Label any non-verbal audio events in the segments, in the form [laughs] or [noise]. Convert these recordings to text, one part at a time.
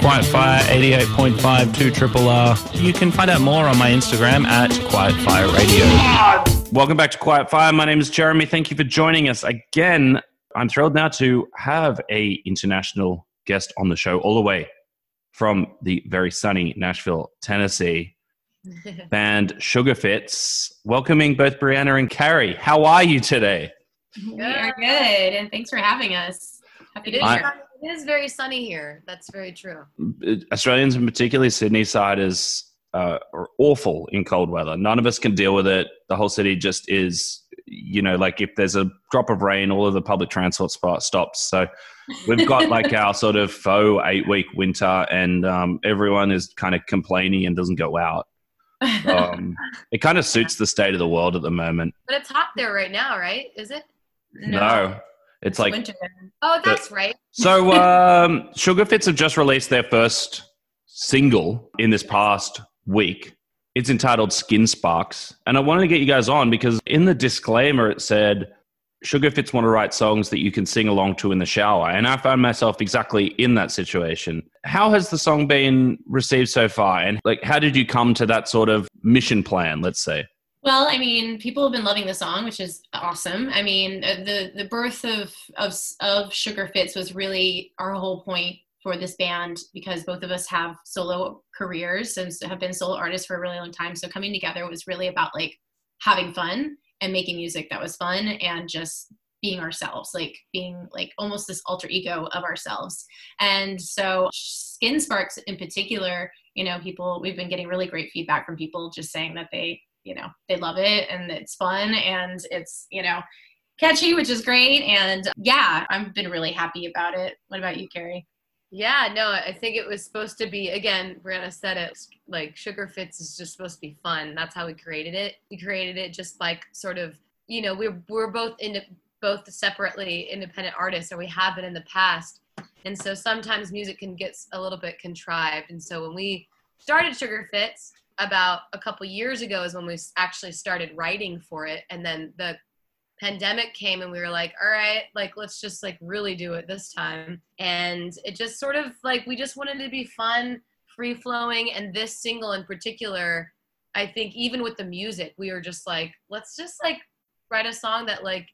Quiet Fire 88.5 2 Triple R. You can find out more on my Instagram at Quiet Fire Radio. Welcome back to Quiet Fire. My name is Jeremy. Thank you for joining us again. I'm thrilled now to have a international guest on the show all the way from the very sunny Nashville, Tennessee. [laughs] band Sugar Fitz, welcoming both Brianna and Carrie. How are you today? We are good, and thanks for having us. Happy to be here. It is very sunny here. That's very true. Australians, and particularly Sydney side, is uh, are awful in cold weather. None of us can deal with it. The whole city just is, you know, like if there's a drop of rain, all of the public transport spot stops. So we've got [laughs] like our sort of faux eight week winter, and um, everyone is kind of complaining and doesn't go out. [laughs] Um, it kind of suits the state of the world at the moment. But it's hot there right now, right? Is it? No, it's like winter. Oh, that's right. So, um, [laughs] Sugar Fitz have just released their first single in this past week. It's entitled Skin Sparks. And I wanted to get you guys on because in the disclaimer, it said Sugar Fitz want to write songs that you can sing along to in the shower. And I found myself exactly in that situation. How has the song been received so far? And like, how did you come to that sort of mission plan, let's say? Well, I mean, people have been loving the song, which is awesome. I mean, uh, the the birth of of of Sugar Fitz was really our whole point for this band because both of us have solo careers and have been solo artists for a really long time. So coming together was really about like having fun and making music that was fun and just being ourselves, like being like almost this alter ego of ourselves. And so Skin Sparks in particular, you know, people we've been getting really great feedback from people just saying that they you know they love it and it's fun and it's you know catchy which is great and yeah i've been really happy about it what about you carrie Yeah, no, I think it was supposed to be again, Brianna said it, like Sugar Fitz is just supposed to be fun. That's how we created it. We created it just like sort of, you know, we're we're both in both separately independent artists or we have been in the past. And so sometimes music can get a little bit contrived. And so when we started Sugar Fitz about a couple years ago is when we actually started writing for it and then the pandemic came and we were like all right like let's just like really do it this time. And it just sort of like we just wanted to be fun free flowing and this single in particular i think even with the music we were just like let's just like write a song that like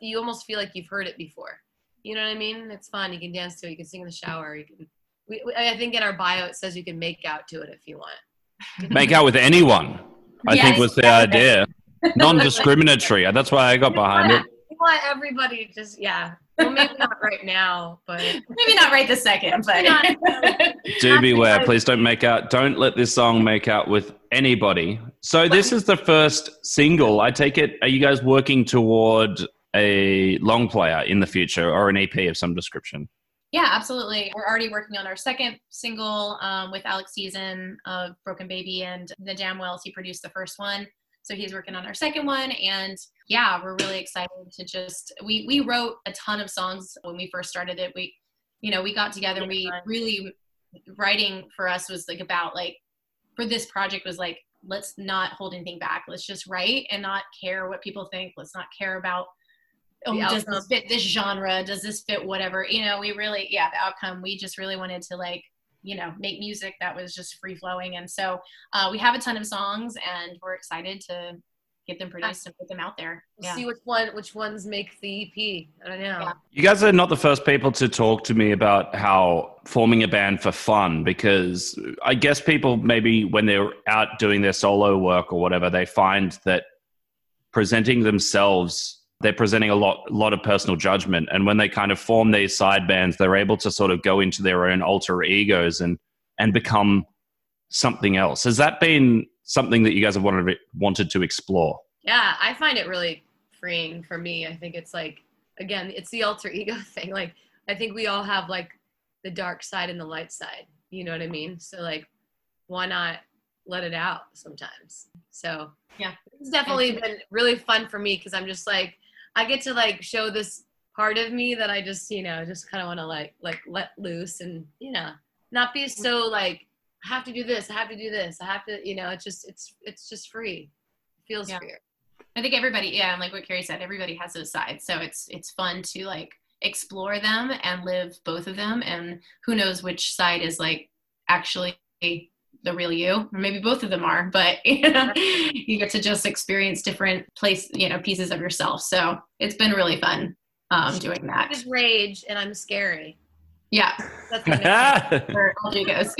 you almost feel like you've heard it before. You know what i mean? It's fun. You can dance to it. You can sing in the shower. You can we, i think in our bio it says you can make out to it if you want Make out with anyone, I think Yes. was the idea. [laughs] Non discriminatory. That's why I got behind it. we want everybody just yeah well maybe not right now but maybe not right this second but [laughs] Do beware. Please don't make out. Don't let this song make out with anybody. So this is the first single. I take it. Are you guys working toward a long player in the future or an EP of some description? Yeah absolutely. We're already working on our second single um, with alex Dezen of broken baby and the Damnwells. He produced the first one so he's working on our second one. And yeah we're really excited to just we we wrote a ton of songs when we first started it. We you know we got together we really writing for us was like about like for this project was like let's not hold anything back. Let's just write and not care what people think. Let's not care about oh does this fit this genre? Does this fit whatever? You know we really yeah the outcome we just really wanted to like you know make music that was just free flowing and so uh, we have a ton of songs and we're excited to get them produced and put them out there. We'll yeah. see which one which ones make the ep i don't know. Yeah. You guys are not the first people to talk to me about how forming a band for fun because I guess people maybe when they're out doing their solo work or whatever, they find that presenting themselves, they're presenting a lot, lot of personal judgment. And when they kind of form these side bands, they're able to sort of go into their own alter egos and and become something else. Has that been something that you guys have wanted wanted to explore? yeah i find it really freeing for me i think it's like again it's the alter ego [laughs] thing like i think we all have like the dark side and the light side you know what i mean so like why not let it out sometimes so Yeah. it's definitely been really fun for me because i'm just like i get to like show this part of me that i just you know just kind of want to like like let loose and you know not be so like i have to do this i have to do this i have to you know it's just it's it's just free feels Yeah. freer I think everybody, yeah, and like what Carrie said, everybody has those sides. So it's it's fun to like explore them and live both of them. And who knows which side is like actually the real you, or maybe both of them are. But [laughs] you know, you get to just experience different place, you know, pieces of yourself. So it's been really fun um, doing that. Is rage, and I'm scary. Yeah, That's what I know. for all goes.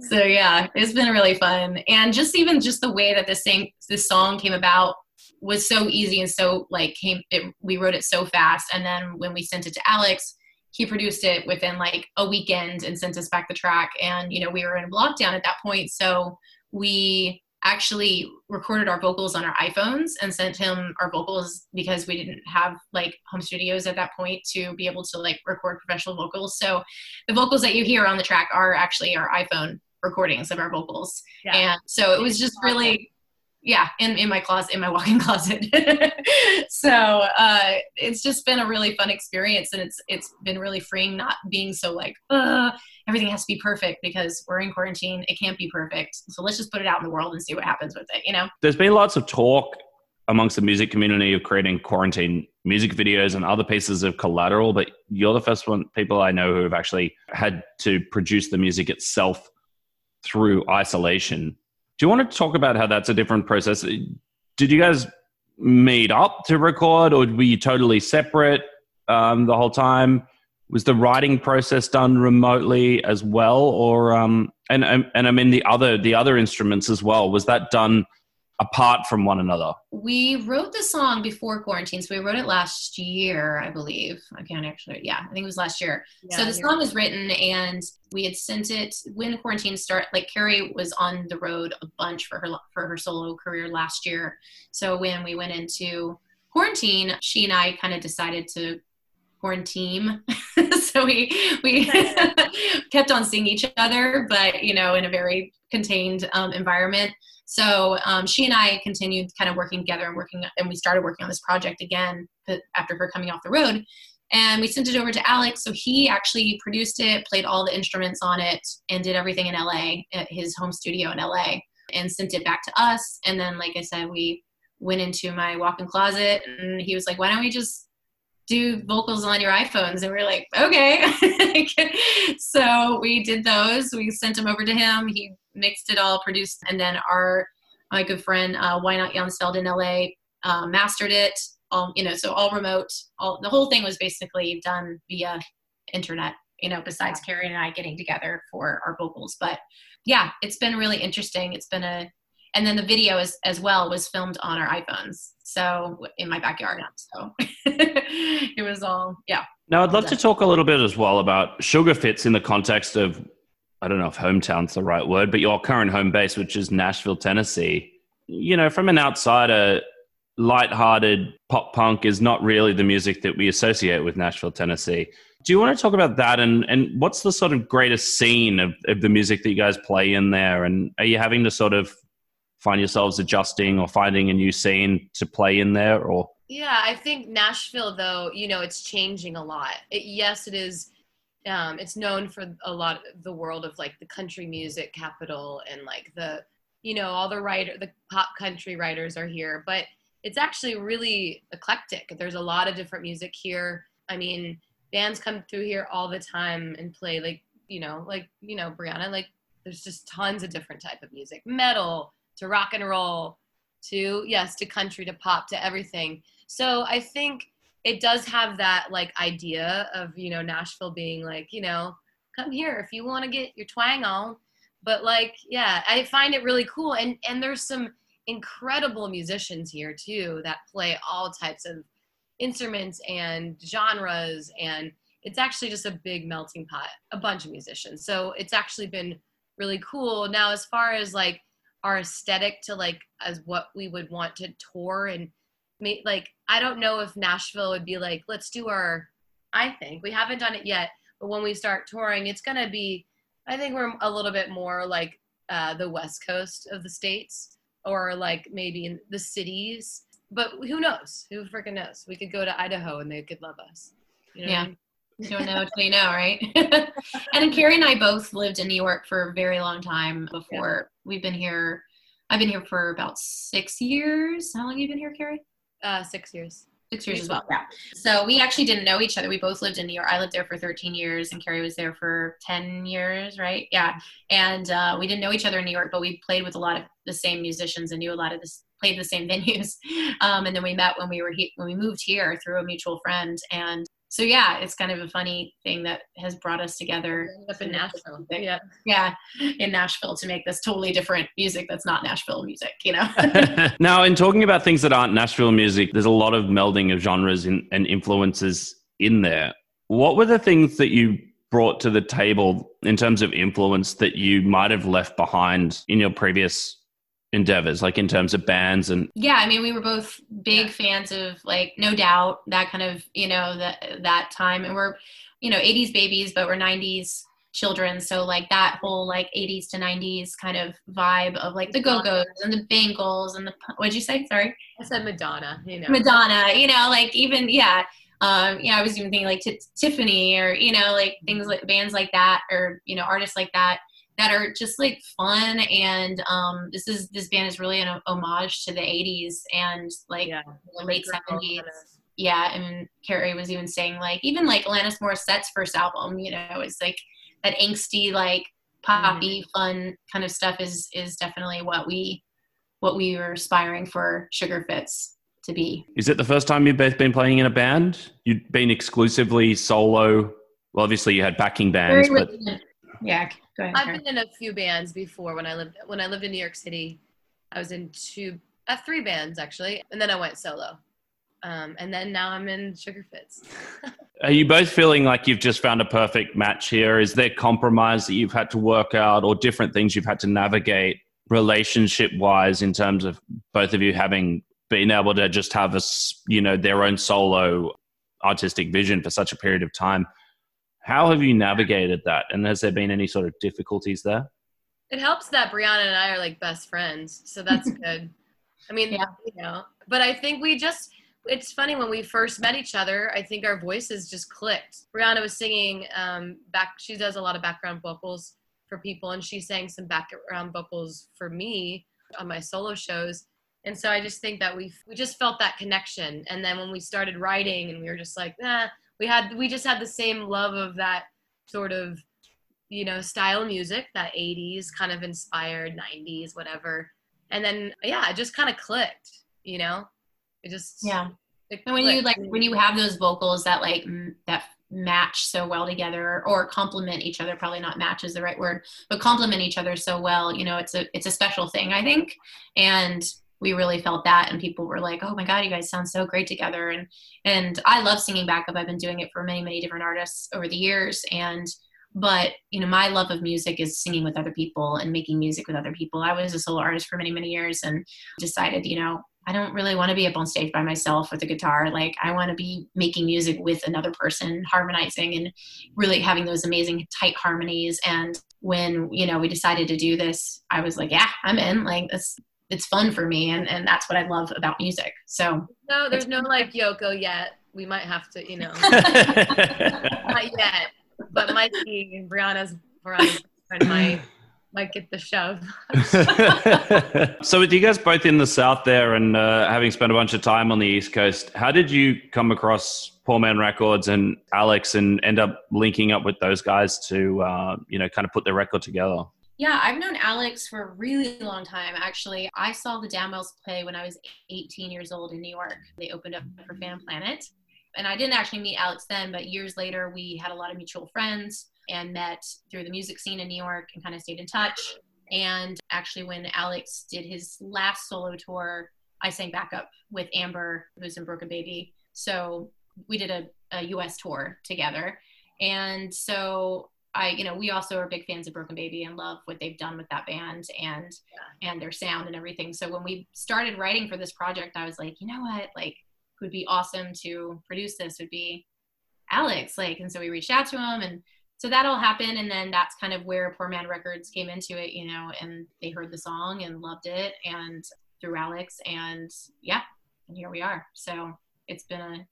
[laughs] so yeah, it's been really fun, and just even just the way that this thing, this song came about was so easy and so like came. It, we wrote it so fast, and then when we sent it to Alex, he produced it within like a weekend and sent us back the track. And you know, we were in lockdown at that point, so we actually recorded our vocals on our iPhones and sent him our vocals because we didn't have like home studios at that point to be able to like record professional vocals. So the vocals that you hear on the track are actually our iPhone recordings of our vocals. Yeah. And so it was just really yeah, in, in my closet, in my [laughs] walk-in closet. [laughs] so uh, it's just been a really fun experience, and it's it's been really freeing not being so like everything has to be perfect because we're in quarantine. It can't be perfect, so let's just put it out in the world and see what happens with it. You know? There's been lots of talk amongst the music community of creating quarantine music videos and other pieces of collateral, but you're the first one people I know who have actually had to produce the music itself through isolation. Do you want to talk about how that's a different process? Did you guys meet up to record, or were you totally separate um, the whole time? Was the writing process done remotely as well, or um, and and and I mean the other the other instruments as well? Was that done apart from one another? We wrote the song before quarantine, so we wrote it last year, I believe. I can't actually, yeah, I think it was last year. so Yeah, the song was written, and we had sent it when quarantine started. Like Carrie was on the road a bunch for her for her solo career last year. So when we went into quarantine, she and I kind of decided to quarantine. [laughs] so we we [laughs] [laughs] kept on seeing each other, but you know, in a very contained um, environment. So um, she and I continued kind of working together and working, and we started working on this project again after her coming off the road. And we sent it over to Alex. So he actually produced it, played all the instruments on it, and did everything in LA at his home studio in LA, and sent it back to us. And then, like I said, we went into my walk-in closet, and he was like, "Why don't we just do vocals on your iPhones?" And we are like, "Okay." [laughs] so we did those. We sent them over to him. He mixed it all, produced, and then our my good friend uh, Why Not Jansfeld in LA uh, mastered it. All you know, so all remote. All the whole thing was basically done via internet. You know, besides Carrie and I getting together for our vocals, but yeah, it's been really interesting. It's been a and then the video as, as well was filmed on our iPhones. So in my backyard. So [laughs] it was all, yeah. Now, I'd love to talk a little bit as well about Sugar Fitz in the context of, I don't know if hometown's the right word, but your current home base, which is Nashville, Tennessee. You know, from an outsider, lighthearted pop punk is not really the music that we associate with Nashville, Tennessee. Do you want to talk about that and, and what's the sort of greatest scene of, of the music that you guys play in there? And are you having to sort of find yourselves adjusting or finding a new scene to play in there or Yeah, I think Nashville, though, you know, it's changing a lot. It, yes, it is. Um, it's known for a lot of the world of like the country music capital and like the, you know, all the writer, the pop country writers are here, but it's actually really eclectic. There's a lot of different music here. I mean, bands come through here all the time and play like, you know, like, you know, Brianna, like there's just tons of different type of music, metal to rock and roll to yes, to country to pop to everything. So I think it does have that like idea of, you know, Nashville being like, you know, come here if you want to get your twang on. But like, yeah, I find it really cool. And and there's some incredible musicians here too that play all types of instruments and genres and it's actually just a big melting pot, a bunch of musicians. So it's actually been really cool. Now as far as like our aesthetic to like as what we would want to tour and make like I don't know if Nashville would be like let's do our I think we haven't done it yet but when we start touring it's going to be I think we're a little bit more like uh, the west coast of the states or like maybe in the cities but who knows who freaking knows we could go to Idaho and they could love us you know what I Yeah. mean? You don't know until you know, right? [laughs] and Carrie and I both lived in New York for a very long time before we've been here I've been here for about six years. How long have you been here, Carrie? Uh, six years. Six years as well. Yeah. So we actually didn't know each other. We both lived in New York. I lived there for 13 years, and Carrie was there for 10 years, right? Yeah. And uh, we didn't know each other in New York, but we played with a lot of the same musicians and knew a lot of this, played the same [laughs] venues. Um, and then we met when we were he- when we moved here through a mutual friend, and so yeah, it's kind of a funny thing that has brought us together. Up in Nashville. Yeah. Yeah, in Nashville to make this totally different music that's not Nashville music, you know. [laughs] now, in talking about things that aren't Nashville music, there's a lot of melding of genres in, and influences in there. What were the things that you brought to the table in terms of influence that you might have left behind in your previous endeavors like in terms of bands and yeah i mean we were both big yeah. fans of like no doubt that kind of you know that that time and we're you know 80s babies but we're 90s children so like that whole like 80s to 90s kind of vibe of like the go-go's and the bangles and the what'd you say? Sorry? I said madonna you know. Madonna you know like even yeah um yeah i was even thinking like t- tiffany or you know like things like bands like that or you know artists like that that are just like fun and um, this is this band is really an homage to the 80s and like yeah. the late 70s yeah and carrie was even saying like even like alanis morissette's first album you know it's like that angsty like poppy mm-hmm. fun kind of stuff is is definitely what we what we were aspiring for sugar fitz to be. Is it the first time you've both been playing in a band? You've been exclusively solo. Well obviously you had backing bands but yeah Go ahead. I've been in a few bands before when I lived when I lived in New York City. I was in two, uh, three bands actually, and then I went solo. Um, and then now I'm in Sugar Fitz. [laughs] Are you both feeling like you've just found a perfect match here? Is there compromise that you've had to work out, or different things you've had to navigate relationship wise in terms of both of you having been able to just have a you know their own solo artistic vision for such a period of time? How have you navigated that? And has there been any sort of difficulties there? It helps that Brianna and I are like best friends. So that's [laughs] good. I mean, yeah. you know, but I think we just, it's funny when we first met each other, I think our voices just clicked. Brianna was singing um, back, she does a lot of background vocals for people, and she sang some background vocals for me on my solo shows. And so I just think that we we just felt that connection. And then when we started writing, and we were just like, nah, we had we just had the same love of that sort of you know style music that 80s kind of inspired 90s whatever. And then yeah it just kind of clicked you know? It just yeah. and when you like when you have those vocals that like m- that match so well together or complement each other probably not match is the right word but complement each other so well you know it's a it's a special thing i think. And we really felt that and people were like oh my god you guys sound so great together. And and i love singing backup. I've been doing it for many many different artists over the years. And but you know my love of music is singing with other people and making music with other people. I was a solo artist for many many years and decided you know i don't really want to be up on stage by myself with a guitar. Like i want to be making music with another person harmonizing and really having those amazing tight harmonies. And when you know we decided to do this i was like yeah i'm in. Like this it's fun for me and and that's what I love about music. So no, there's no like Yoko yet. We might have to, you know, [laughs] not yet, but Mikey and Brianna's Brianna's friend might might get the shove. [laughs] so with you guys both in the south there and uh, having spent a bunch of time on the east coast, how did you come across Poor Man Records and Alex and end up linking up with those guys to uh, you know kind of put their record together? Yeah, I've known Alex for a really long time. Actually, I saw the Damnwells play when I was 18 years old in New York. They opened up for Fan mm. Planet. And I didn't actually meet Alex then, but years later, we had a lot of mutual friends and met through the music scene in New York and kind of stayed in touch. And actually, when Alex did his last solo tour, I sang backup with Amber, who's in Broken Baby. So we did a, a US tour together. And so I, you know, we also are big fans of Broken Baby and love what they've done with that band and yeah. and their sound and everything. So when we started writing for this project, I was like, you know what, like, would be awesome to produce this would be Alex. Like, and so we reached out to him, and so that all happened, and then that's kind of where Poor Man Records came into it, you know, and they heard the song and loved it, and through Alex, and yeah, and here we are. So it's been a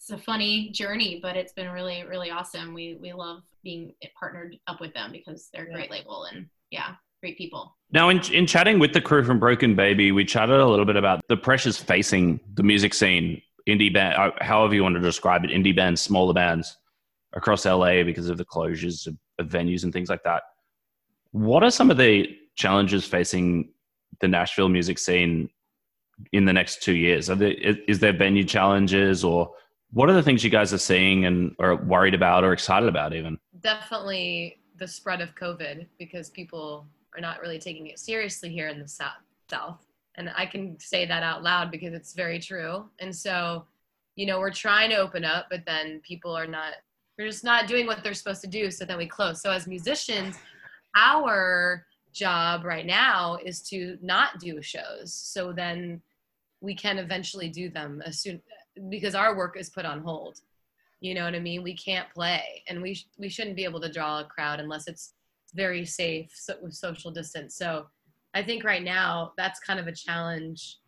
it's a funny journey, but it's been really, really awesome. We we love being partnered up with them because they're a great label and yeah. great people. Now, in, in chatting with the crew from Broken Baby, we chatted a little bit about the pressures facing the music scene, indie band, uh, however you want to describe it, indie bands, smaller bands across LA because of the closures of, of venues and things like that. What are some of the challenges facing the Nashville music scene in the next two years? Are there, is there venue challenges or what are the things you guys are seeing and are worried about or excited about even? Definitely the spread of COVID because people are not really taking it seriously here in the South. South. And I can say that out loud because it's very true. And so, you know, we're trying to open up, but then people are not, they're just not doing what they're supposed to do. So then we close. So as musicians, our job right now is to not do shows. So then we can eventually do them as soon because our work is put on hold. You know what I mean? We can't play, and we sh- we shouldn't be able to draw a crowd unless it's very safe so, with social distance. So I think right now that's kind of a challenge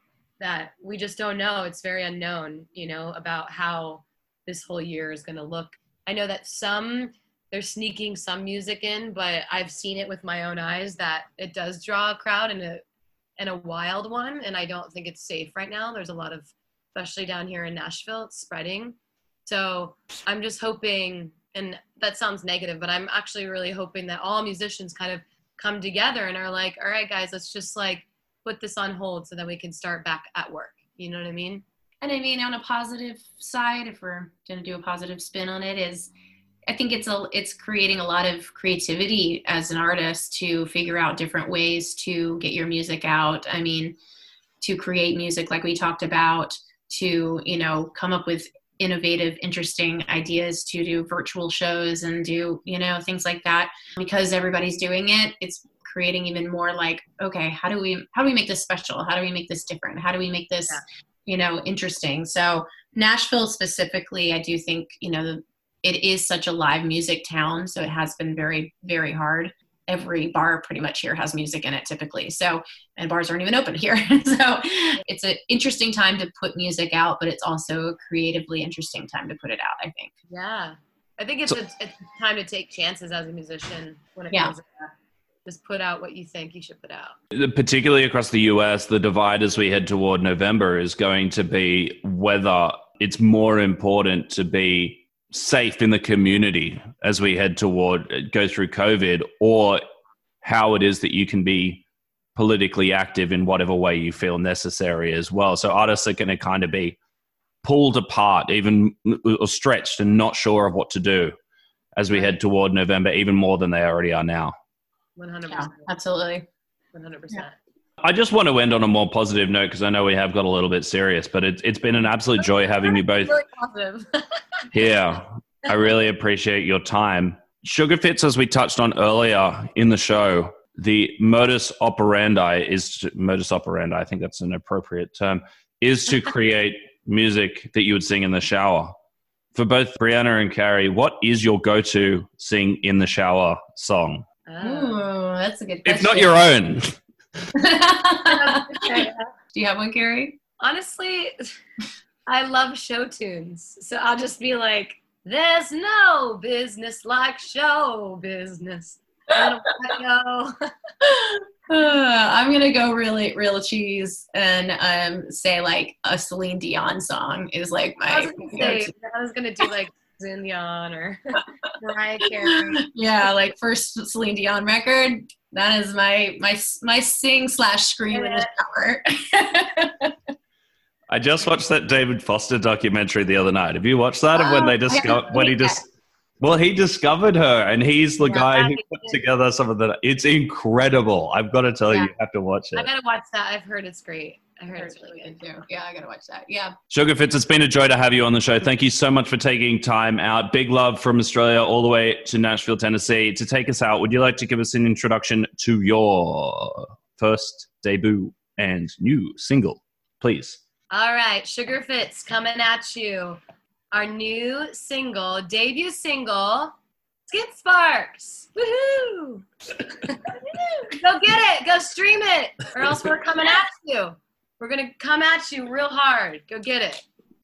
that we just don't know. It's very unknown, you know, about how this whole year is going to look. I know that some they're sneaking some music in, but I've seen it with my own eyes that it does draw a crowd and a and a wild one, and I don't think it's safe right now. There's a lot of, especially down here in Nashville, it's spreading. So I'm just hoping, and that sounds negative, but I'm actually really hoping that all musicians kind of come together and are like, all right, guys, let's just like put this on hold so that we can start back at work. You know what I mean? And I mean, on a positive side, if we're going to do a positive spin on it, is I think it's a it's creating a lot of creativity as an artist to figure out different ways to get your music out. I mean, to create music like we talked about, to you know come up with innovative, interesting ideas to do virtual shows and do you know things like that. Because everybody's doing it, it's creating even more like okay, how do we how do we make this special? How do we make this different? How do we make this yeah. you know interesting? So Nashville specifically, I do think you know it is such a live music town, so it has been very, very hard. Every bar pretty much here has music in it typically. So, and bars aren't even open here. [laughs] so, it's an interesting time to put music out, but it's also a creatively interesting time to put it out, I think. Yeah. I think it's, so, a, it's time to take chances as a musician when it yeah. comes to that just put out what you think you should put out. Particularly across the US, the divide as we head toward November is going to be whether it's more important to be safe in the community as we head toward uh, go through COVID, or how it is that you can be politically active in whatever way you feel necessary as well. So artists are going to kind of be pulled apart, even uh, or stretched, and not sure of what to do as we head toward November, even more than they already are now. One hundred percent, absolutely, one hundred percent. I just want to end on a more positive note because I know we have got a little bit serious, but it, it's been an absolute joy having you both really [laughs] here. I really appreciate your time. Sugar Fitz, as we touched on earlier in the show, the modus operandi is to, modus operandi. I think that's an appropriate term. Is to [laughs] create music that you would sing in the shower. For both Brianna and Carrie, what is your go-to sing in the shower song? Oh, that's a good. Question. If not your own. [laughs] [laughs] Do you have one, Carrie? Honestly, I love show tunes. So I'll just be like, there's no business like show business. uh, [laughs] I'm gonna go really real cheese and um, say like a Celine Dion song is like my. I was gonna, say, I was gonna do like Celine Dion or [laughs] Mariah Carey. Yeah, like first Celine Dion record. That is my my my sing slash scream in the shower. [laughs] I just watched that David Foster documentary the other night. Have you watched that? Oh, when they discovered when he just well, he discovered her, and he's the yeah, guy who put together some of the. It's incredible. I've got to tell yeah. you, you have to watch it. I gotta watch that. I've heard it's great. I heard, it's really good too. Yeah, I gotta watch that. Yeah. Sugar Fitz, it's been a joy to have you on the show. Thank you so much for taking time out. Big love from Australia all the way to Nashville, Tennessee. To take us out, would you like to give us an introduction to your first debut and new single, please? All right, Sugar Fitz coming at you. Our new single, debut single, Skin Sparks. Woohoo! Go get it. Go stream it, or else we're coming at you. We're to come at you real hard. Go get it.